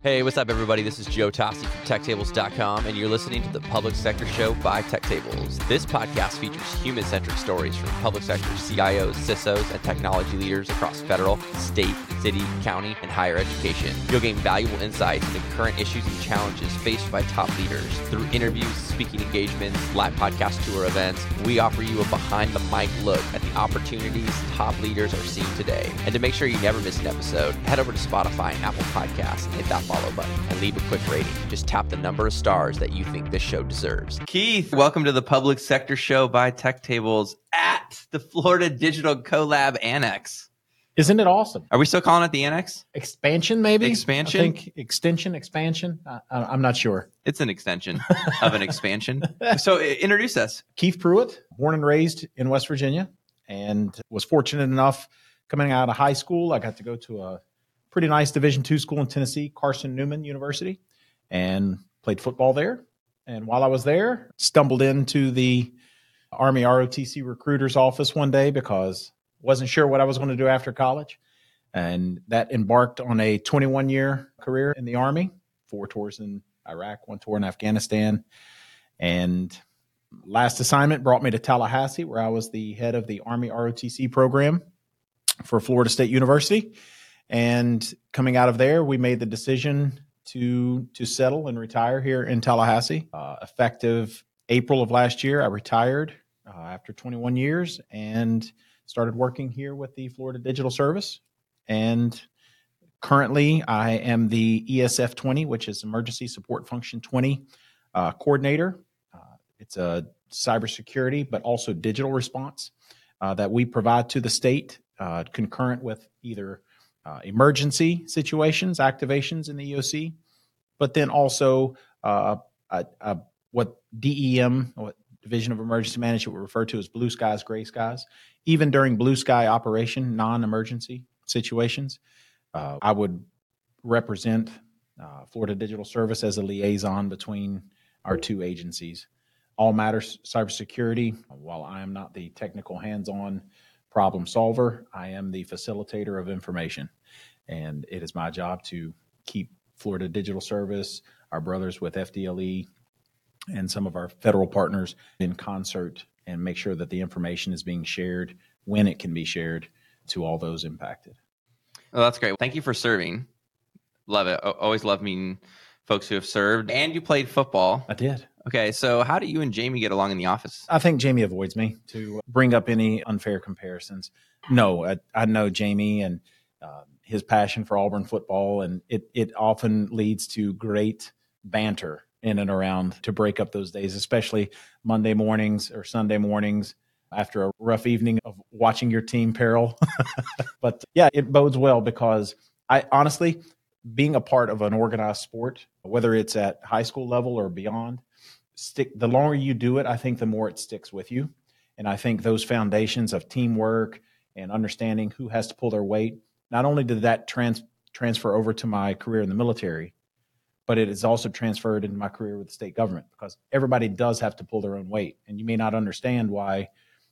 Hey, what's up, everybody? This is Joe Toste from TechTables.com, and you're listening to the Public Sector Show by TechTables. This podcast features human centric stories from public sector CIOs, CISOs, and technology leaders across federal, state, city, county, and higher education. You'll gain valuable insights into current issues and challenges faced by top leaders. Through interviews, speaking engagements, live podcast tour events, we offer you a behind the mic look at the opportunities top leaders are seeing today. And to make sure you never miss an episode, head over to Spotify and Apple Podcasts and hit that follow button and leave a quick rating. Just tap the number of stars that you think this show deserves. Keith, welcome to the Public Sector Show by Tech Tables at the Florida Digital Collab Annex. Isn't it awesome? Are we still calling it the Annex? Expansion, maybe? Expansion? I think extension, expansion. I, I'm not sure. It's an extension of an expansion. So introduce us. Keith Pruett, born and raised in West Virginia, and was fortunate enough coming out of high school. I got to go to a pretty nice Division two school in Tennessee, Carson Newman University, and played football there. And while I was there, stumbled into the Army ROTC recruiter's office one day because wasn't sure what I was going to do after college. And that embarked on a 21 year career in the Army, four tours in Iraq, one tour in Afghanistan. And last assignment brought me to Tallahassee, where I was the head of the Army ROTC program for Florida State University. And coming out of there, we made the decision to to settle and retire here in Tallahassee. Uh, effective April of last year, I retired uh, after 21 years and started working here with the Florida Digital Service. And currently, I am the ESF 20, which is Emergency Support Function 20 uh, coordinator. Uh, it's a cybersecurity, but also digital response uh, that we provide to the state uh, concurrent with either uh, emergency situations, activations in the EOC, but then also uh, what DEM, what Division of Emergency Management would refer to as blue skies, gray skies. Even during blue sky operation, non emergency situations, uh, I would represent uh, Florida Digital Service as a liaison between our two agencies. All matters cybersecurity. While I am not the technical hands on problem solver, I am the facilitator of information. And it is my job to keep Florida Digital Service, our brothers with FDLE, and some of our federal partners in concert and make sure that the information is being shared when it can be shared to all those impacted. Well, that's great. Thank you for serving. Love it. Always love meeting folks who have served. And you played football. I did. Okay, so how do you and Jamie get along in the office? I think Jamie avoids me to bring up any unfair comparisons. No, I, I know Jamie and uh, his passion for Auburn football, and it it often leads to great banter in and around to break up those days, especially Monday mornings or Sunday mornings after a rough evening of watching your team peril. but yeah, it bodes well because I honestly, being a part of an organized sport, whether it's at high school level or beyond, stick the longer you do it, I think the more it sticks with you. And I think those foundations of teamwork and understanding who has to pull their weight, not only did that trans- transfer over to my career in the military, but it is also transferred into my career with the state government because everybody does have to pull their own weight. And you may not understand why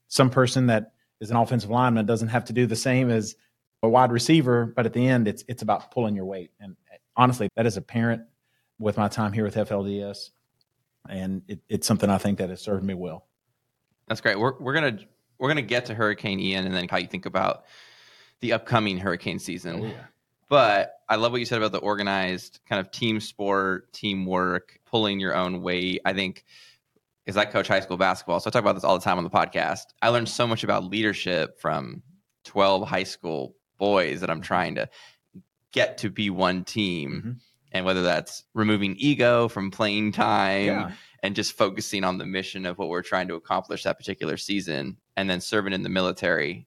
some person that is an offensive lineman doesn't have to do the same as a wide receiver, but at the end, it's it's about pulling your weight. And eh, honestly, that is apparent with my time here with FLDS, and it, it's something I think that has served me well. That's great. We're we're gonna we're gonna get to Hurricane Ian and then how you think about the upcoming hurricane season. Oh, yeah. But I love what you said about the organized kind of team sport, teamwork, pulling your own weight. I think because I coach high school basketball, so I talk about this all the time on the podcast. I learned so much about leadership from 12 high school boys that I'm trying to get to be one team. Mm-hmm. And whether that's removing ego from playing time yeah. and just focusing on the mission of what we're trying to accomplish that particular season, and then serving in the military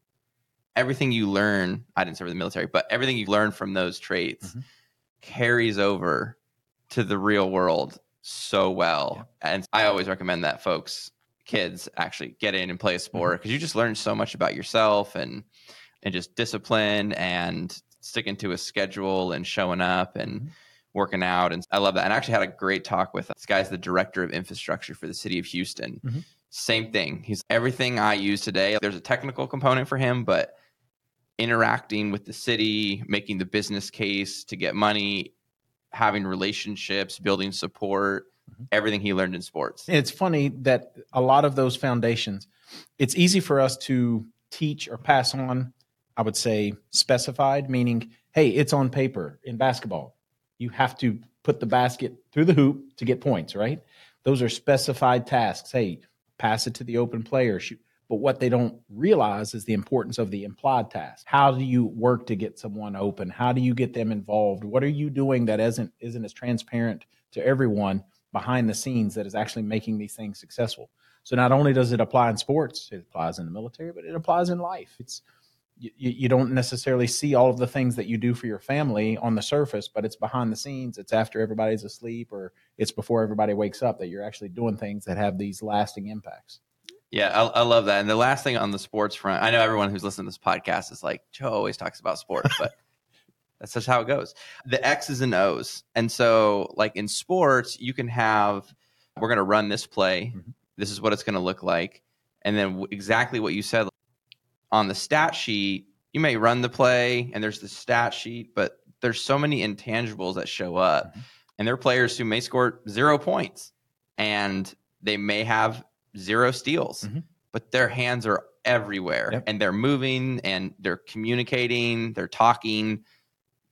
everything you learn, I didn't serve in the military, but everything you learn from those traits mm-hmm. carries over to the real world so well. Yeah. And I always recommend that folks, kids actually get in and play a sport because mm-hmm. you just learn so much about yourself and and just discipline and sticking to a schedule and showing up and mm-hmm. Working out. And I love that. And I actually had a great talk with this guy's the director of infrastructure for the city of Houston. Mm-hmm. Same thing. He's everything I use today. There's a technical component for him, but interacting with the city, making the business case to get money. having relationships, building support, mm-hmm. everything he learned in sports. It's funny that a lot of those foundations, it's easy for us to teach or pass on, I would say, specified, meaning, hey, it's on paper in basketball. You have to put the basket through the hoop to get points, right? Those are specified tasks. Hey, pass it to the open player. Shoot. But what they don't realize is the importance of the implied task. How do you work to get someone open? How do you get them involved? What are you doing that isn't isn't as transparent to everyone behind the scenes that is actually making these things successful? So not only does it apply in sports, it applies in the military, but it applies in life. It's you, you don't necessarily see all of the things that you do for your family on the surface, but it's behind the scenes. It's after everybody's asleep or it's before everybody wakes up that you're actually doing things that have these lasting impacts. Yeah, I, I, love that. And the last thing on the sports front, I know everyone who's listening to this podcast is like, Joe always talks about sports, but that's just how it goes. The X's and O's. And so, like in sports, you can have, we're going to run this play. Mm-hmm. This is what it's going to look like. And then exactly what you said on the stat sheet, you may run the play and there's the stat sheet, but there's so many intangibles that show up. Mm-hmm. And there are players who may score zero points and they may have zero steals, mm-hmm. but their hands are everywhere yep. and they're moving and they're communicating, they're talking,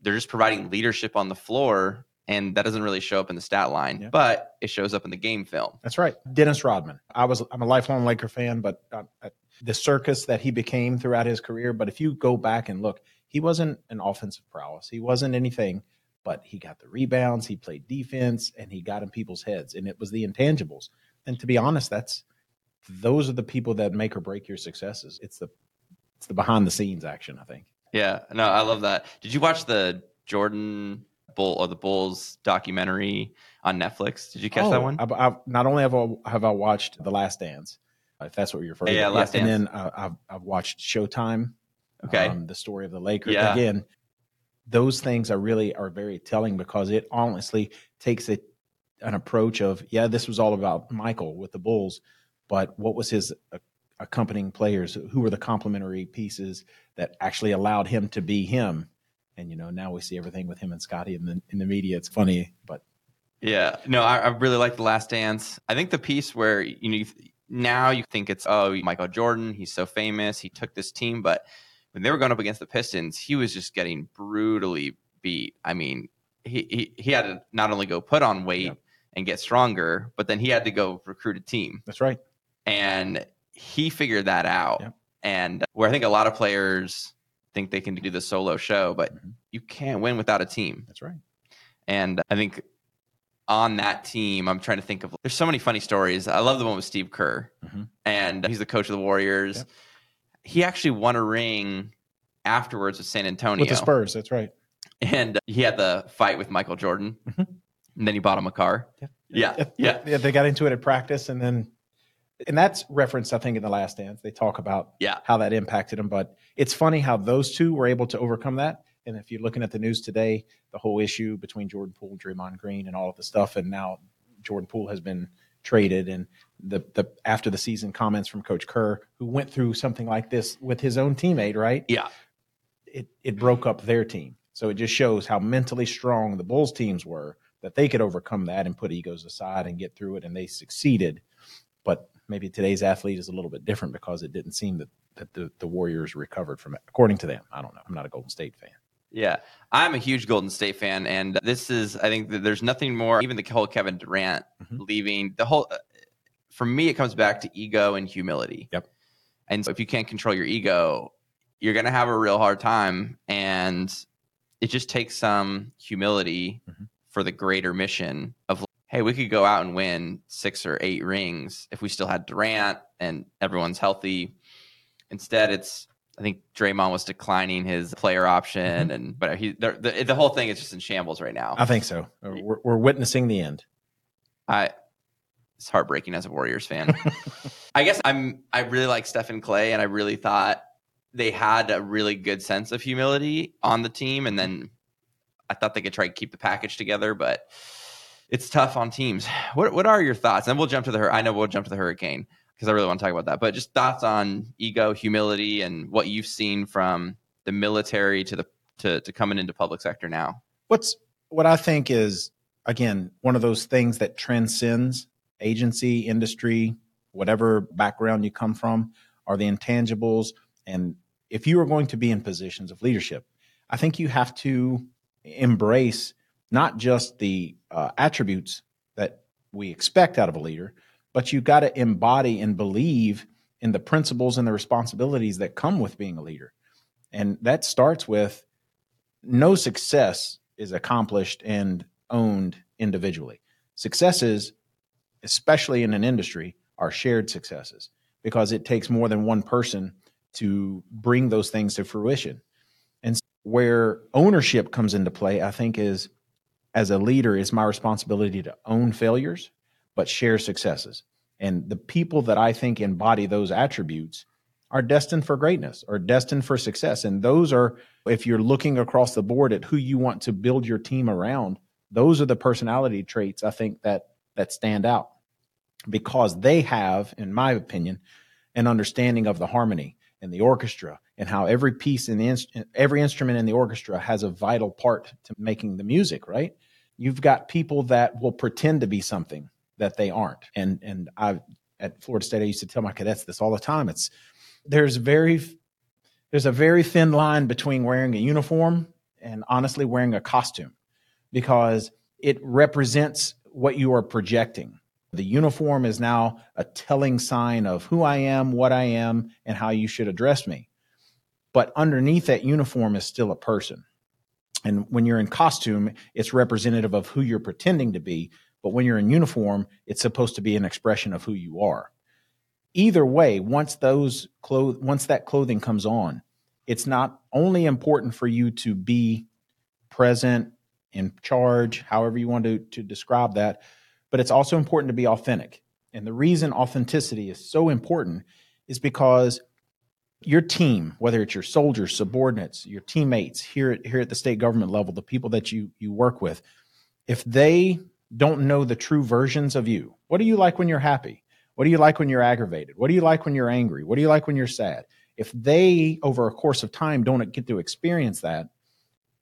they're just providing leadership on the floor. And that doesn't really show up in the stat line, yep. but it shows up in the game film. That's right. Dennis Rodman. I was I'm a lifelong Laker fan, but uh, the circus that he became throughout his career. But if you go back and look, he wasn't an offensive prowess. He wasn't anything, but he got the rebounds, he played defense, and he got in people's heads. And it was the intangibles. And to be honest, that's those are the people that make or break your successes. It's the it's the behind the scenes action, I think. Yeah, no, I love that. Did you watch the Jordan Bull or the Bulls documentary on Netflix? Did you catch oh, that one? I've, I've, not only have I, have I watched The Last Dance, if that's what you're referring yeah, to. Yeah, Last Dance. And then uh, I've I've watched Showtime. Okay, um, the story of the Lakers. Yeah. Again, those things are really are very telling because it honestly takes a an approach of yeah, this was all about Michael with the Bulls, but what was his uh, accompanying players? Who were the complementary pieces that actually allowed him to be him? And you know, now we see everything with him and Scottie in the in the media. It's funny, but yeah, no, I, I really like the Last Dance. I think the piece where you know now you think it's oh Michael Jordan, he's so famous, he took this team, but when they were going up against the Pistons, he was just getting brutally beat. I mean, he he, he had to not only go put on weight yep. and get stronger, but then he had to go recruit a team. That's right. And he figured that out. Yep. And where I think a lot of players think they can do the solo show, but mm-hmm. you can't win without a team. That's right. And I think on that team, I'm trying to think of. There's so many funny stories. I love the one with Steve Kerr, mm-hmm. and he's the coach of the Warriors. Yep. He actually won a ring afterwards with San Antonio with the Spurs. That's right. And he had the fight with Michael Jordan, mm-hmm. and then he bought him a car. Yeah. Yeah. yeah, yeah. They got into it at practice, and then, and that's referenced, I think, in the Last Dance. They talk about yeah how that impacted him. But it's funny how those two were able to overcome that. And if you're looking at the news today, the whole issue between Jordan Poole, Draymond Green, and all of the stuff, and now Jordan Poole has been traded, and the the after the season comments from Coach Kerr, who went through something like this with his own teammate, right? Yeah, it it broke up their team. So it just shows how mentally strong the Bulls teams were that they could overcome that and put egos aside and get through it, and they succeeded. But maybe today's athlete is a little bit different because it didn't seem that that the, the Warriors recovered from it, according to them. I don't know. I'm not a Golden State fan. Yeah, I'm a huge Golden State fan, and this is I think there's nothing more. Even the whole Kevin Durant mm-hmm. leaving the whole. Uh, for me, it comes back to ego and humility. Yep. And so if you can't control your ego, you're going to have a real hard time, and it just takes some humility mm-hmm. for the greater mission of hey, we could go out and win six or eight rings if we still had Durant and everyone's healthy. Instead, it's I think Draymond was declining his player option, mm-hmm. and but he the, the whole thing is just in shambles right now. I think so. We're, we're witnessing the end. I it's heartbreaking as a Warriors fan. I guess I'm I really like Steph and Klay, and I really thought they had a really good sense of humility on the team, and then I thought they could try to keep the package together, but it's tough on teams. What what are your thoughts? And we'll jump to the I know we'll jump to the Hurricane because I really want to talk about that. But just thoughts on ego, humility, and what you've seen from the military to the to, to coming into public sector now. What's what I think is, again, one of those things that transcends agency, industry, whatever background you come from, are the intangibles. And if you are going to be in positions of leadership, I think you have to embrace not just the uh, attributes that we expect out of a leader, but you've got to embody and believe in the principles and the responsibilities that come with being a leader. And that starts with no success is accomplished and owned individually. Successes, especially in an industry, are shared successes because it takes more than one person to bring those things to fruition. And where ownership comes into play, I think, is as a leader, is my responsibility to own failures, but share successes. And the people that I think embody those attributes are destined for greatness or destined for success. And those are, if you're looking across the board at who you want to build your team around, those are the personality traits I think that that stand out because they have, in my opinion, an understanding of the harmony and the orchestra and how every piece in the every instrument in the orchestra has a vital part to making the music, right? You've got people that will pretend to be something that they aren't. And and I at Florida State I used to tell my cadets this all the time. It's there's very there's a very thin line between wearing a uniform and honestly wearing a costume because it represents what you are projecting. The uniform is now a telling sign of who I am, what I am, and how you should address me. But underneath that uniform is still a person. And when you're in costume, it's representative of who you're pretending to be. But when you're in uniform, it's supposed to be an expression of who you are either way, once those clothes, once that clothing comes on, it's not only important for you to be present, in charge, however you want to, to describe that, but it's also important to be authentic. And the reason authenticity is so important is because your team, whether it's your soldiers, subordinates, your teammates here at, here at the state government level, the people that you you work with, if they don't know the true versions of you, what do you like when you're happy? What do you like when you're aggravated? What do you like when you're angry? What do you like when you're sad? If they, over a course of time, don't get to experience that,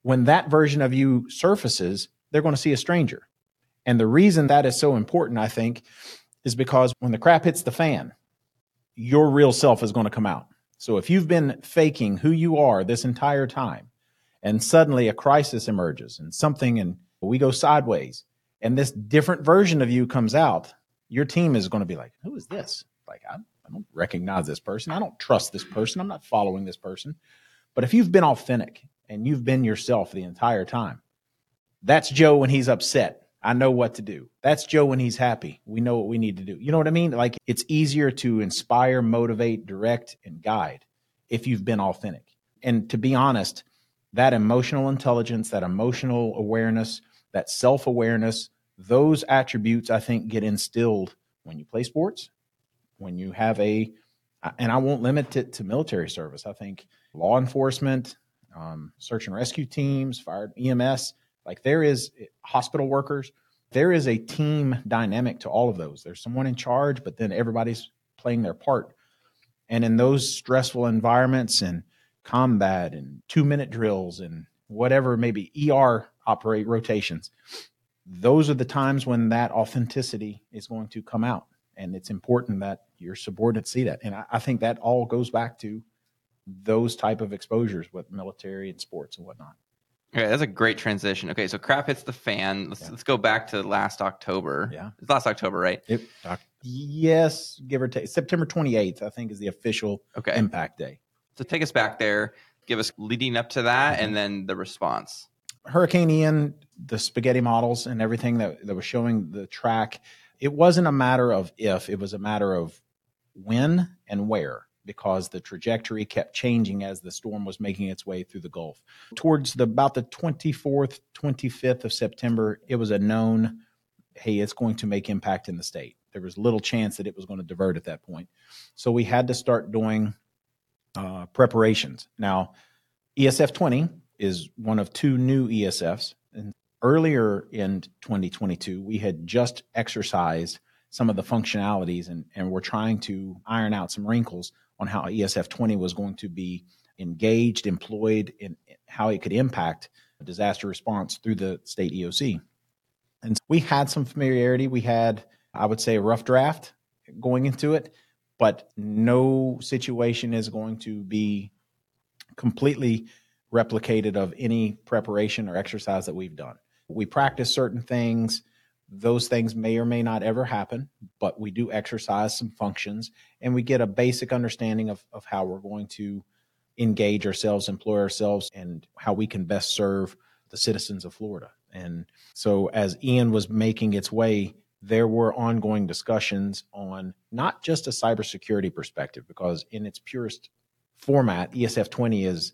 when that version of you surfaces, they're going to see a stranger. And the reason that is so important, I think, is because when the crap hits the fan, your real self is going to come out. So if you've been faking who you are this entire time, and suddenly a crisis emerges and something and we go sideways, and this different version of you comes out, your team is going to be like, who is this? Like, I, I don't recognize this person. I don't trust this person. I'm not following this person. But if you've been authentic and you've been yourself the entire time, that's Joe when he's upset. I know what to do. That's Joe when he's happy. We know what we need to do. You know what I mean? Like it's easier to inspire, motivate, direct, and guide if you've been authentic. And to be honest, that emotional intelligence, that emotional awareness, that self awareness, those attributes I think get instilled when you play sports, when you have a, and I won't limit it to military service. I think law enforcement, um, search and rescue teams, fire EMS, like there is hospital workers, there is a team dynamic to all of those. There's someone in charge, but then everybody's playing their part. And in those stressful environments and combat and two minute drills and whatever maybe ER operate rotations, those are the times when that authenticity is going to come out. And it's important that your subordinates see that. And I, I think that all goes back to those type of exposures with military and sports and whatnot. Okay, that's a great transition. Okay, so crap hits the fan. Let's yeah. let's go back to last October. Yeah, it's last October, right? It, uh, yes, give or take. September twenty eighth, I think, is the official okay. impact day. So take us back there. Give us leading up to that, mm-hmm. and then the response. Hurricane Ian, the spaghetti models and everything that, that was showing the track, it wasn't a matter of if, it was a matter of when and where because the trajectory kept changing as the storm was making its way through the Gulf. Towards the about the 24th, 25th of September, it was a known, hey, it's going to make impact in the state. There was little chance that it was going to divert at that point. So we had to start doing uh, preparations. Now, ESF 20 is one of two new ESFs. And earlier in 2022, we had just exercised some of the functionalities and, and we're trying to iron out some wrinkles on how ESF 20 was going to be engaged, employed, and how it could impact disaster response through the state EOC. And we had some familiarity. We had, I would say, a rough draft going into it, but no situation is going to be completely replicated of any preparation or exercise that we've done. We practice certain things. Those things may or may not ever happen, but we do exercise some functions and we get a basic understanding of, of how we're going to engage ourselves, employ ourselves, and how we can best serve the citizens of Florida. And so, as Ian was making its way, there were ongoing discussions on not just a cybersecurity perspective, because in its purest format, ESF 20 is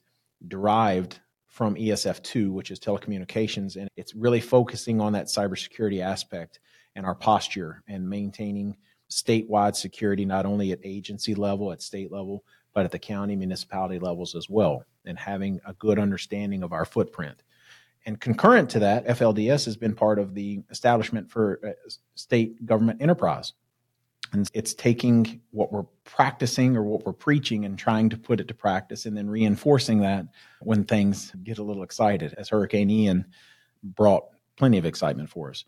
derived from ESF 2, which is telecommunications, and it's really focusing on that cybersecurity aspect and our posture and maintaining statewide security, not only at agency level, at state level, but at the county municipality levels as well, and having a good understanding of our footprint. And concurrent to that, FLDS has been part of the establishment for uh, state government enterprise. And it's taking what we're practicing or what we're preaching and trying to put it to practice and then reinforcing that when things get a little excited, as Hurricane Ian brought plenty of excitement for us.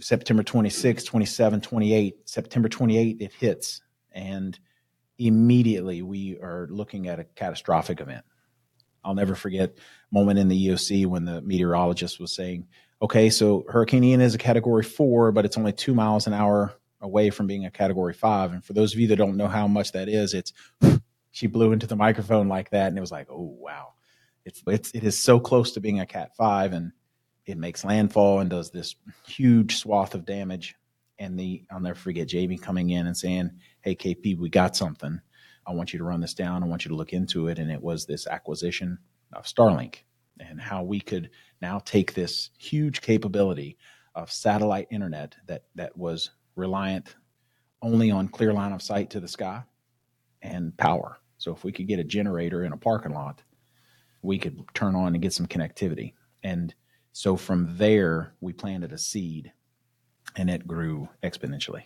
September 26, 27, 28, September 28, it hits. And immediately we are looking at a catastrophic event. I'll never forget moment in the EOC when the meteorologist was saying, okay, so Hurricane Ian is a category four, but it's only two miles an hour away from being a category five. And for those of you that don't know how much that is, it's she blew into the microphone like that, and it was like, oh wow, it's it's it is so close to being a cat five, and it makes landfall and does this huge swath of damage. And the I'll never forget Jamie coming in and saying, "Hey KP, we got something. I want you to run this down. I want you to look into it." And it was this acquisition of Starlink and how we could now take this huge capability of satellite internet that that was reliant only on clear line of sight to the sky and power. So if we could get a generator in a parking lot, we could turn on and get some connectivity. And so from there, we planted a seed and it grew exponentially.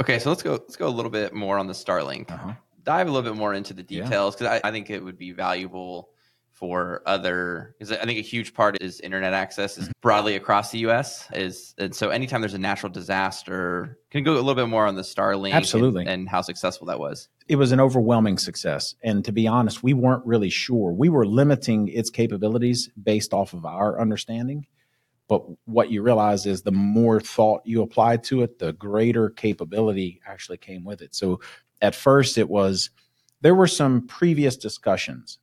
Okay, so let's go let's go a little bit more on the Starlink. Uh-huh. Dive a little bit more into the details because yeah. I, I think it would be valuable for other because I think a huge part is internet access is mm-hmm. broadly across the U.S. is and so anytime there's a natural disaster, can go a little bit more on the Starlink absolutely and, and, how successful that was. It was an overwhelming success, and to be honest, we weren't really sure. We were limiting its capabilities based off of our understanding. But what you realize is the more thought you apply to it, the greater capability actually came with it. So at first, it was there were some previous discussions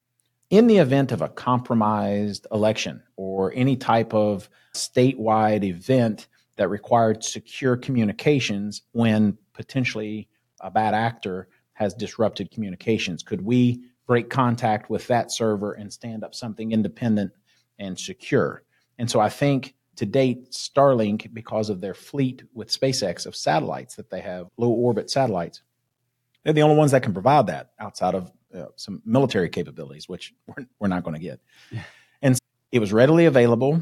in the event of a compromised election or any type of statewide event that required secure communications when potentially a bad actor has disrupted communications, could we break contact with that server and stand up something independent and secure? And so I think to date, Starlink, because of their fleet with SpaceX of satellites that they have, low orbit satellites, they're the only ones that can provide that outside of uh, some military capabilities, which we're, we're not going to get. Yeah. And it was readily available.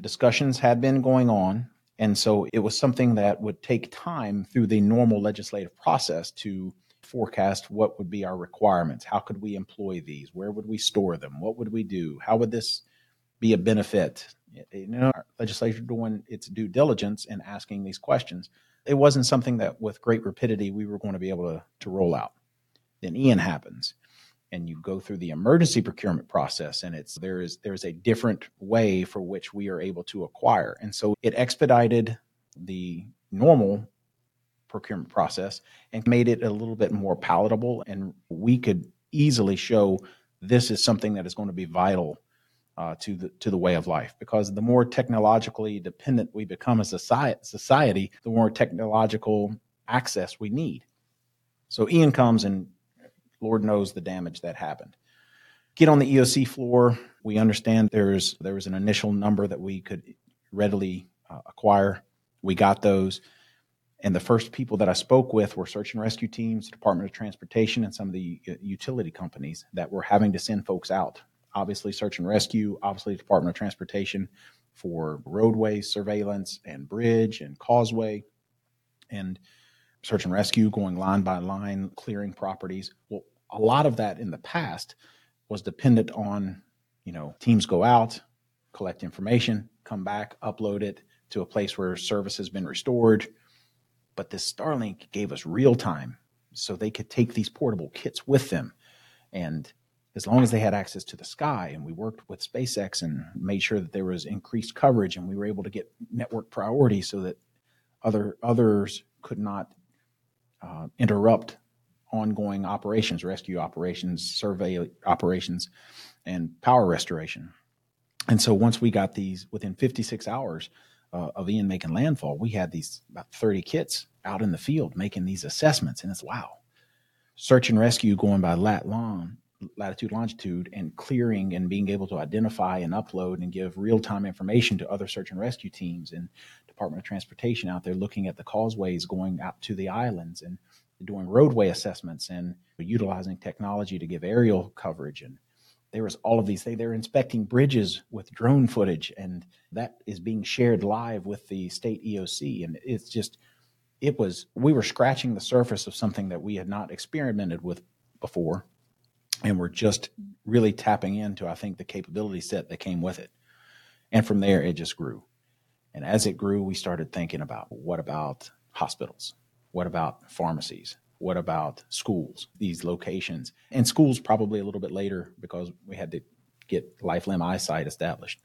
Discussions had been going on. And so it was something that would take time through the normal legislative process to forecast what would be our requirements. How could we employ these? Where would we store them? What would we do? How would this be a benefit? You know, our legislature doing its due diligence and asking these questions. It wasn't something that with great rapidity we were going to be able to, to roll out. Then Ian happens and you go through the emergency procurement process and it's there is there's a different way for which we are able to acquire. And so it expedited the normal procurement process and made it a little bit more palatable and we could easily show this is something that is going to be vital uh, to the to the way of life. Because the more technologically dependent we become as a society the more technological access we need. So ian comes and Lord knows the damage that happened. Get on the EOC floor. We understand there's there was an initial number that we could readily uh, acquire. We got those. And the first people that I spoke with were search and rescue teams, Department of Transportation, and some of the uh, utility companies that were having to send folks out. Obviously, search and rescue, obviously, Department of Transportation for roadway surveillance and bridge and causeway, and search and rescue going line by line, clearing properties. Well, a lot of that in the past was dependent on, you know, teams go out, collect information, come back, upload it to a place where service has been restored. But this Starlink gave us real time so they could take these portable kits with them. And as long as they had access to the sky, and we worked with SpaceX and made sure that there was increased coverage, and we were able to get network priority so that other others could not uh, interrupt ongoing operations, rescue operations, survey operations, and power restoration. And so once we got these within 56 hours uh, of Ian making landfall, we had these about 30 kits out in the field making these assessments. And it's wow. Search and rescue going by lat long, latitude, longitude, and clearing and being able to identify and upload and give real time information to other search and rescue teams and Department of Transportation out there looking at the causeways going out to the islands and doing roadway assessments and utilizing technology to give aerial coverage and there was all of these things. They're inspecting bridges with drone footage, and that is being shared live with the state EOC. And it's just, it was, we were scratching the surface of something that we had not experimented with before. And we're just really tapping into, I think, the capability set that came with it. And from there, it just grew. And as it grew, we started thinking about what about hospitals? What about pharmacies? What about schools, these locations? And schools probably a little bit later because we had to get life limb eyesight established.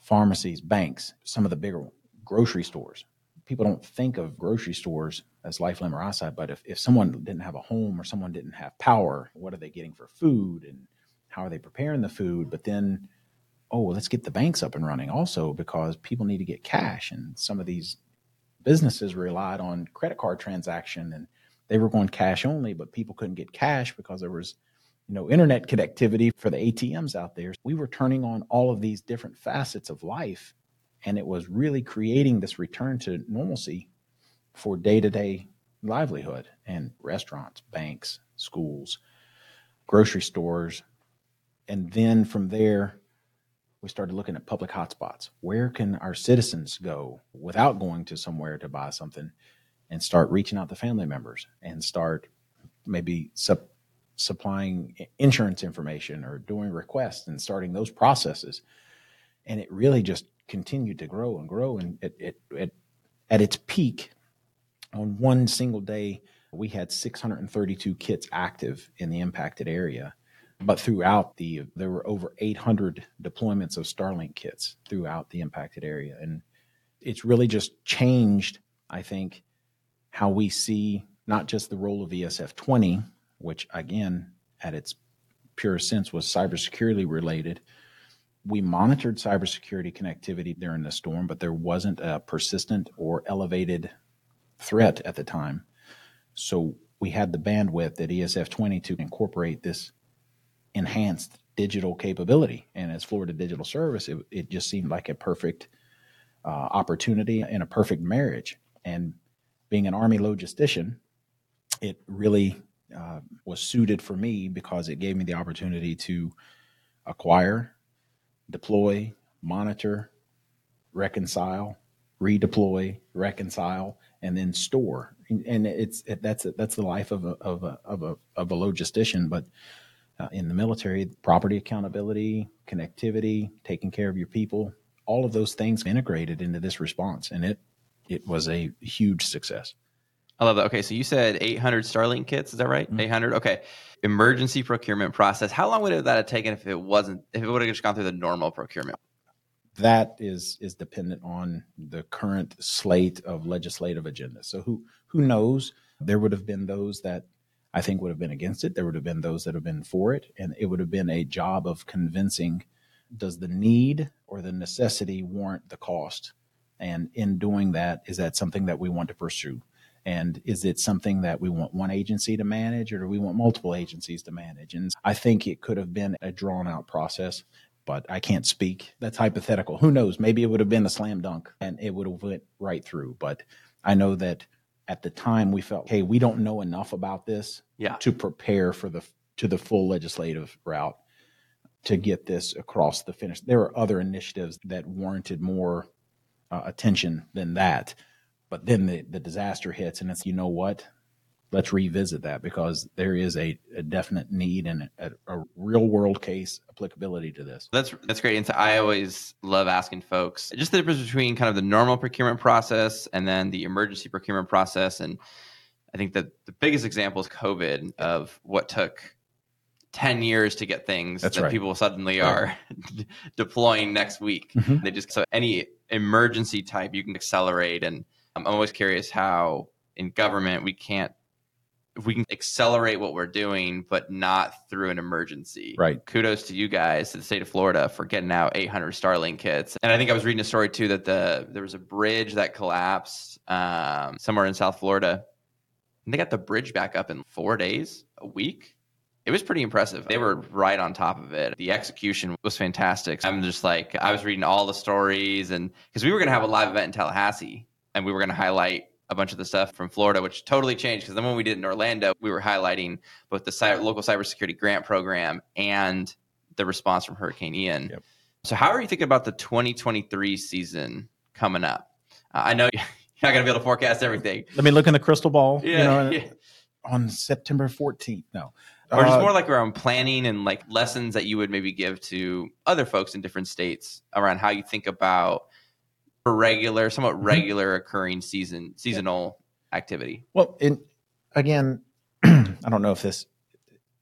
Pharmacies, banks, some of the bigger grocery stores. People don't think of grocery stores as life limb or eyesight, but if, if someone didn't have a home or someone didn't have power, what are they getting for food and how are they preparing the food? But then, oh, well, let's get the banks up and running also because people need to get cash. And some of these businesses relied on credit card transaction and they were going cash only, but people couldn't get cash because there was you know internet connectivity for the ATMs out there. We were turning on all of these different facets of life and it was really creating this return to normalcy for day-to-day livelihood and restaurants, banks, schools, grocery stores. And then from there, we started looking at public hotspots. Where can our citizens go without going to somewhere to buy something and start reaching out to family members and start maybe sup- supplying insurance information or doing requests and starting those processes. And it really just continued to grow and grow. And it, it, it at its peak, on one single day, we had 632 kits active in the impacted area. But throughout the, there were over 800 deployments of Starlink kits throughout the impacted area. And it's really just changed, I think, how we see not just the role of ESF 20, which again, at its pure sense, was cybersecurity related. We monitored cybersecurity connectivity during the storm, but there wasn't a persistent or elevated threat at the time. So we had the bandwidth at ESF 20 to incorporate this enhanced digital capability. And as Florida Digital Service, it, it just seemed like a perfect uh, opportunity and a perfect marriage. And being an Army logistician, it really uh, was suited for me because it gave me the opportunity to acquire, deploy, monitor, reconcile, redeploy, reconcile, and then store. And it's it, that's that's the life of a of a of a of a logistician. But uh, in the military, property accountability, connectivity, taking care of your people, all of those things integrated into this response, and it it was a huge success. I love that. Okay, so you said 800 Starlink kits. Is that right? Mm-hmm. 800. Okay. Emergency procurement process. How long would that have taken if it wasn't? If it would have just gone through the normal procurement? That is is dependent on the current slate of legislative agendas. So who who knows? There would have been those that I think would have been against it. There would have been those that have been for it, and it would have been a job of convincing: does the need or the necessity warrant the cost? And in doing that, is that something that we want to pursue? And is it something that we want one agency to manage or do we want multiple agencies to manage? And I think it could have been a drawn out process, but I can't speak. That's hypothetical. Who knows? Maybe it would have been a slam dunk and it would have went right through. But I know that at the time we felt, hey, we don't know enough about this yeah. to prepare for the to the full legislative route to get this across the finish. There are other initiatives that warranted more uh, attention than that. But then the, the disaster hits, and it's, you know what? Let's revisit that because there is a, a definite need and a, a, real world case applicability to this. That's that's great. And so I always love asking folks just the difference between kind of the normal procurement process and then the emergency procurement process. And I think that the biggest example is COVID of what took 10 years to get things That's that right. people suddenly Right. are deploying next week. Mhm. They just so any emergency type you can accelerate. And I'm always curious how in government we can't if we can accelerate what we're doing, but not through an emergency. Right. Kudos to you guys, to the state of Florida, for getting out 800 Starlink kits. And I think I was reading a story too that the there was a bridge that collapsed um, somewhere in South Florida. And they got the bridge back up in four days, a week. It was pretty impressive. They were right on top of it. The execution was fantastic. I'm just like, I was reading all the stories, and because we were going to have a live event in Tallahassee, and we were going to highlight a bunch of the stuff from Florida, which totally changed. Because then when we did in Orlando, we were highlighting both the cy- local cybersecurity grant program and the response from Hurricane Ian. Yep. So, how are you thinking about the 2023 season coming up? Uh, I know you're not going to be able to forecast everything. Let me look in the crystal ball. Yeah, you know, yeah. on September 14th. No. or just Uh, more like around planning and like lessons that you would maybe give to other folks in different states around how you think about a regular, somewhat Mm-hmm. regular occurring season seasonal activity. Well, in, again, I don't know if this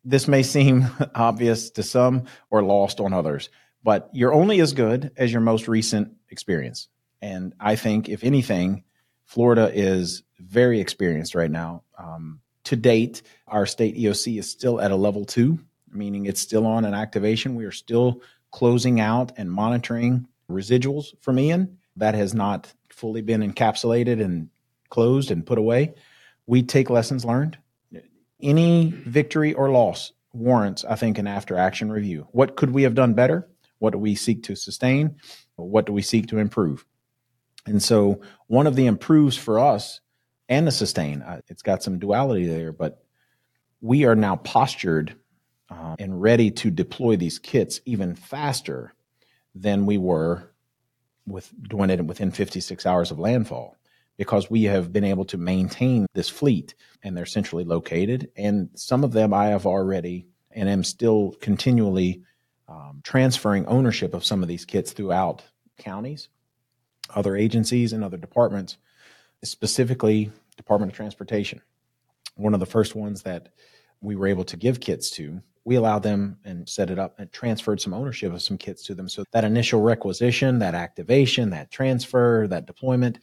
this may seem obvious to some or lost on others, but you're only as good as your most recent experience. And I think, if anything, Florida is very experienced right now. Um, to date, our state EOC is still at a level two, meaning it's still on an activation. We are still closing out and monitoring residuals from Ian. That has not fully been encapsulated and closed and put away. We take lessons learned. Any victory or loss warrants, I think, an after action review. What could we have done better? What do we seek to sustain? What do we seek to improve? And so, one of the improves for us and the sustain, uh, it's got some duality there, but we are now postured uh, and ready to deploy these kits even faster than we were with doing it within 56 hours of landfall because we have been able to maintain this fleet and they're centrally located. And some of them I have already and am still continually um, transferring ownership of some of these kits throughout counties, other agencies, and other departments, specifically Department of Transportation. One of the first ones that we were able to give kits to, we allowed them and set it up and transferred some ownership of some kits to them. So that initial requisition, that activation, that transfer, that deployment,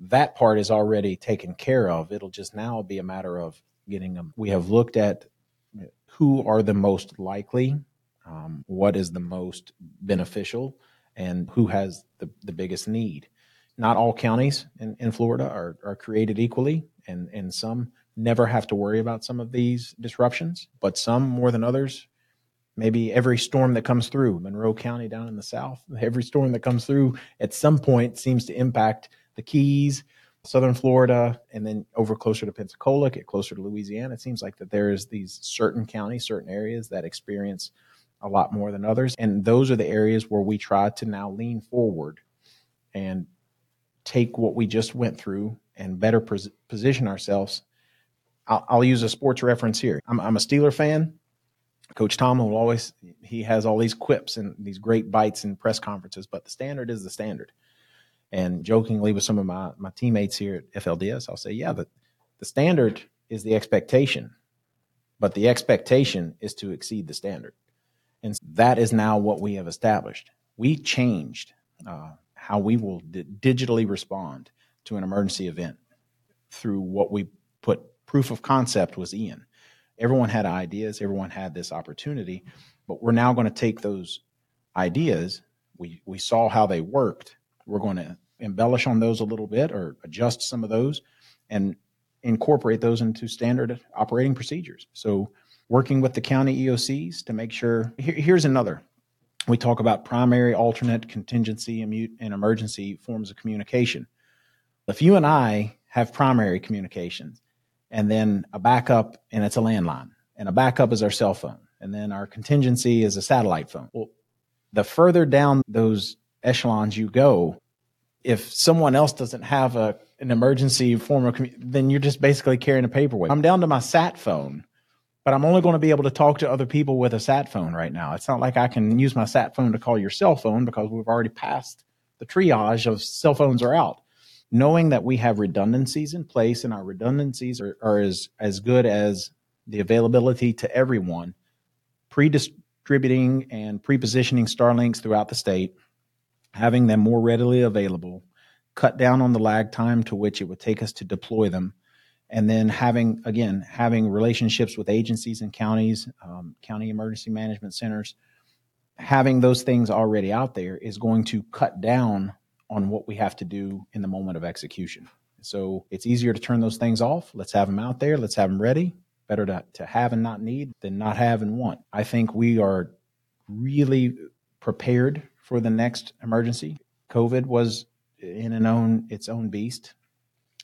that part is already taken care of. It'll just now be a matter of getting them. We have looked at who are the most likely, um, what is the most beneficial, and who has the, the biggest need. Not all counties in, in Florida are, are created equally, and, and some never have to worry about some of these disruptions, but some more than others. Maybe every storm that comes through, Monroe County down in the south, every storm that comes through at some point seems to impact the Keys, southern Florida, and then over closer to Pensacola, get closer to Louisiana. It seems like that there is these certain counties, certain areas that experience a lot more than others. And those are the areas where we try to now lean forward and take what we just went through and better pos- position ourselves. I'll, I'll use a sports reference here. I'm, I'm a Steeler fan. Coach Tomlin always, he has all these quips and these great bites in press conferences, but the standard is the standard. And jokingly with some of my, my teammates here at FLDS, I'll say, yeah, the, the standard is the expectation, but the expectation is to exceed the standard. And that is now what we have established. We changed uh, how we will di- digitally respond to an emergency event through what we put proof of concept was Ian. Everyone had ideas, everyone had this opportunity, but we're now going to take those ideas. We, we saw how they worked. We're going to embellish on those a little bit or adjust some of those and incorporate those into standard operating procedures. So, working with the county EOCs to make sure. Here, here's another. We talk about primary, alternate, contingency, and, and emergency forms of communication. If you and I have primary communications, and then a backup, and it's a landline, and a backup is our cell phone, and then our contingency is a satellite phone. Well, the further down those echelons you go, if someone else doesn't have a an emergency form of commu- then you're just basically carrying a paperweight. I'm down to my sat phone, but I'm only going to be able to talk to other people with a sat phone right now. It's not like I can use my sat phone to call your cell phone because we've already passed the triage of cell phones are out. Knowing that we have redundancies in place and our redundancies are, are as, as good as the availability to everyone, pre-distributing and pre-positioning Starlinks throughout the state, having them more readily available, cut down on the lag time to which it would take us to deploy them, and then having again having relationships with agencies and counties, um, county emergency management centers, having those things already out there is going to cut down on what we have to do in the moment of execution. So it's easier to turn those things off. Let's have them out there. Let's have them ready. Better to, to have and not need than not have and want. I think we are really prepared for the next emergency. COVID was in an own its own beast,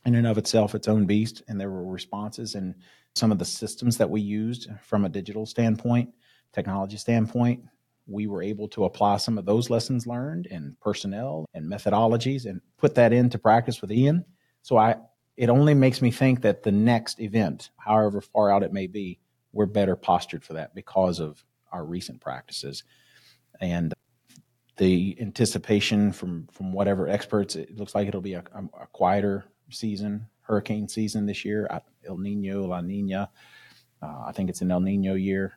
in and of itself, its own beast, and there were responses and some of the systems that we used from a digital standpoint, technology standpoint. We were able to apply some of those lessons learned in personnel and methodologies and put that into practice with Ian. So I it only makes me think that the next event, however far out it may be, we're better postured for that because of our recent practices. And the anticipation from from whatever experts, it looks like it'll be a, a quieter season, hurricane season this year. El Nino, La Nina. Uh, I think it's an El Nino year.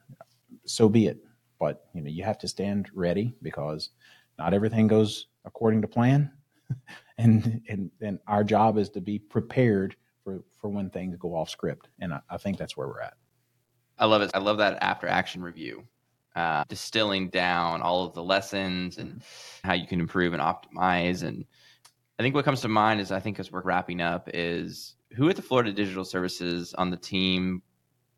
So be it. But you know, you have to stand ready because not everything goes according to plan, and and and our job is to be prepared for for when things go off script. And I, I think that's where we're at. I love it. I love that after action review uh, distilling down all of the lessons and how you can improve and optimize. And I think what comes to mind is I think as we're wrapping up is who at the Florida Digital Services on the team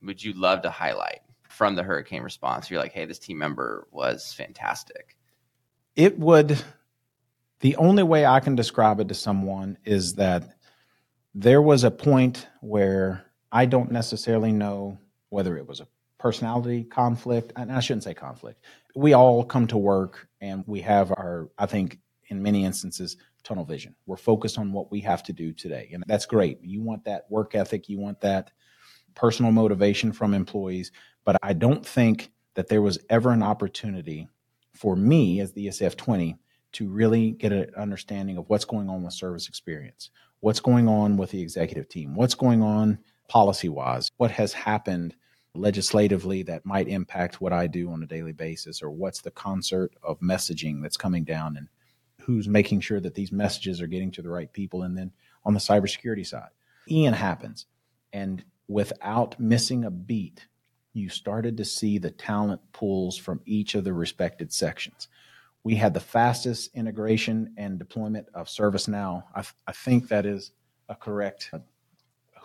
would you love to highlight from the hurricane response? You're like, hey, this team member was fantastic. It would. The only way I can describe it to someone is that there was a point where I don't necessarily know whether it was a personality conflict. And I shouldn't say conflict. We all come to work and we have our, I think, in many instances, tunnel vision. We're focused on what we have to do today. And that's great. You want that work ethic, you want that personal motivation from employees. But I don't think that there was ever an opportunity for me as the ESF 20 to really get an understanding of what's going on with service experience, what's going on with the executive team, what's going on policy wise, what has happened legislatively that might impact what I do on a daily basis, or what's the concert of messaging that's coming down, and who's making sure that these messages are getting to the right people. And then on the cybersecurity side, Ian happens, and without missing a beat, you started to see the talent pools from each of the respected sections. We had the fastest integration and deployment of ServiceNow. I, I think that is a correct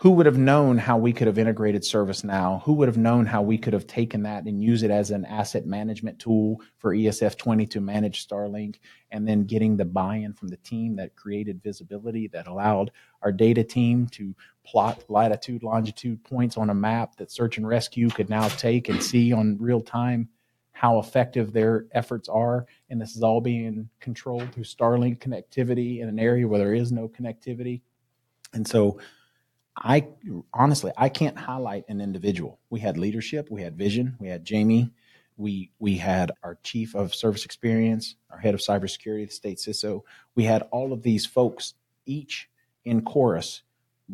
who would have known how we could have integrated ServiceNow? Who would have known how we could have taken that and use it as an asset management tool for ESF 20 to manage Starlink and then getting the buy in from the team that created visibility that allowed our data team to plot latitude, longitude points on a map that search and rescue could now take and see on real time how effective their efforts are. And this is all being controlled through Starlink connectivity in an area where there is no connectivity. And so, I honestly I can't highlight an individual. We had leadership, we had vision, we had Jamie, we we had our chief of service experience, our head of cybersecurity, the state CISO. We had all of these folks, each in chorus,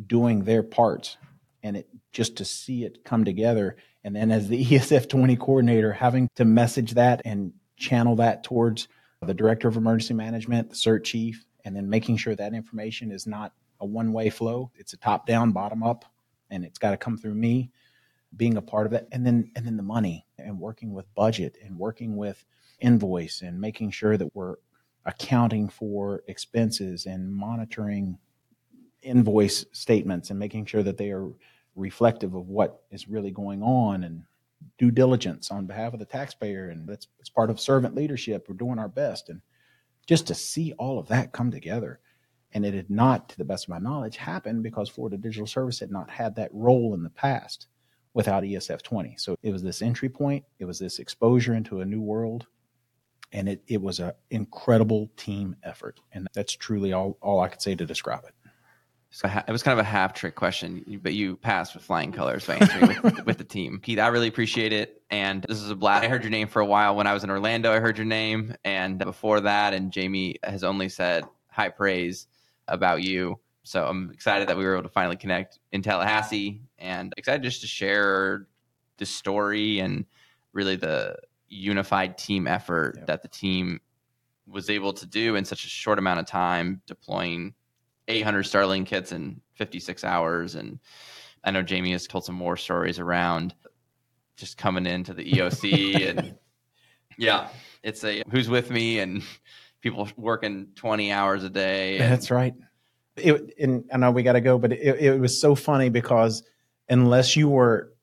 doing their parts, and it just to see it come together. And then as the ESF 20 coordinator, having to message that and channel that towards the director of emergency management, the SERT chief, and then making sure that information is not a one way flow. It's a top down, bottom up, and it's got to come through me being a part of it. And then and then the money and working with budget and working with invoice and making sure that we're accounting for expenses and monitoring invoice statements and making sure that they are reflective of what is really going on and due diligence on behalf of the taxpayer and that's it's part of servant leadership we're doing our best and just to see all of that come together and it had not, to the best of my knowledge, happened because Florida Digital Service had not had that role in the past without ESF 20. So it was this entry point, it was this exposure into a new world. and it, it was an incredible team effort. And that's truly all, all I could say to describe it. So it was kind of a half trick question, but you passed with flying colors by answering with, with, the team. Keith, I really appreciate it. And this is a blast. I heard your name for a while when I was in Orlando. I heard your name. And before that, and Jamie has only said high praise about you. So I'm excited that we were able to finally connect in Tallahassee and excited just to share the story and really the unified team effort yep. that the team was able to do in such a short amount of time, deploying 800 Starlink kits in 56 hours. And I know Jamie has told some more stories around just coming into the EOC and yeah, it's a who's with me and people working 20 hours a day. And, That's right. It, and I know we got to go, but it, it was so funny because unless you were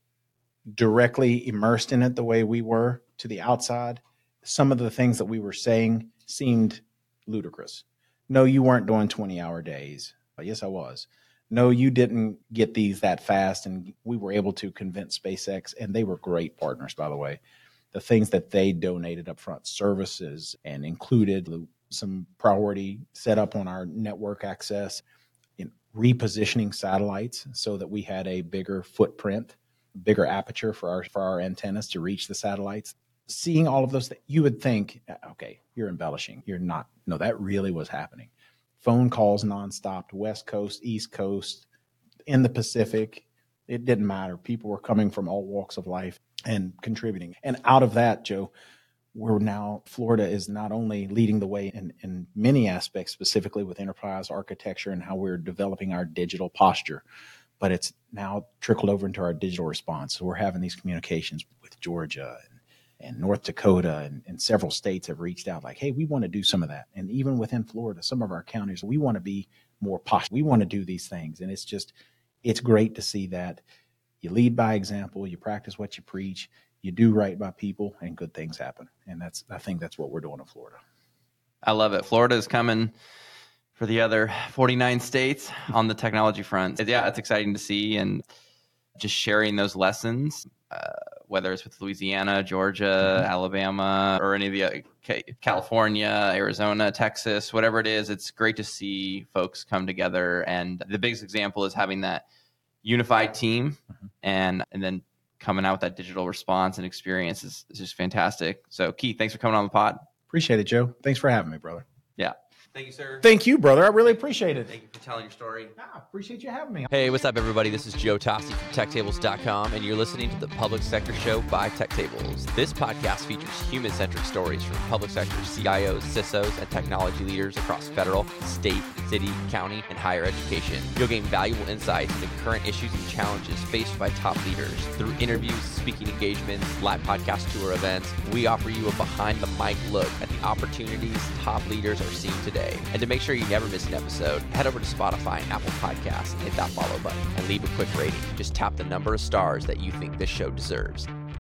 directly immersed in it the way we were to the outside, some of the things that we were saying seemed ludicrous. No, you weren't doing 20 hour days. But yes, I was. No, you didn't get these that fast. And we were able to convince SpaceX, and they were great partners, by the way. The things that they donated up front, services, and included some priority set up on our network access, in repositioning satellites so that we had a bigger footprint, bigger aperture for our for our antennas to reach the satellites seeing all of those things, you would think, uh, okay, you're embellishing. You're not. No, that really was happening. Phone calls nonstop, West Coast, East Coast, in the Pacific. It didn't matter. People were coming from all walks of life and contributing. And out of that, Joe, we're now, Florida is not only leading the way in, in many aspects, specifically with enterprise architecture and how we're developing our digital posture, but it's now trickled over into our digital response. So we're having these communications with Georgia and and North Dakota and, and, several states have reached out like, hey, we want to do some of that. And even within Florida, some of our counties, we want to be more posh. We want to do these things. And it's just, it's great to see that you lead by example, you practice what you preach, you do right by people, and good things happen. And that's, I think that's what we're doing in Florida. I love it. Florida is coming for the other 49 states on the technology front. Yeah, it's exciting to see and just sharing those lessons. Uh, whether it's with Louisiana, Georgia, mm-hmm. Alabama, or any of the uh, California, Arizona, Texas, whatever it is, it's great to see folks come together. And the biggest example is having that unified team mm-hmm. and and then coming out with that digital response and experience is, is just fantastic. So Keith, thanks for coming on the pod. Appreciate it, Joe. Thanks for having me, brother. Yeah. Thank you, sir. Thank you, brother. I really appreciate it. Thank you for telling your story. Ah, appreciate you having me. Hey, what's up, everybody? This is Joe Toste from TechTables.com, and you're listening to the Public Sector Show by TechTables. This podcast features human-centric stories from public sector CIOs, CISOs, and technology leaders across federal, state, city, county, and higher education. You'll gain valuable insights into current issues and challenges faced by top leaders. Through interviews, speaking engagements, live podcast tour events, we offer you a behind-the-mic look at the opportunities top leaders are seeing today And to make sure you never miss an episode, head over to Spotify and Apple Podcasts and hit that follow button and leave a quick rating. Just tap the number of stars that you think this show deserves.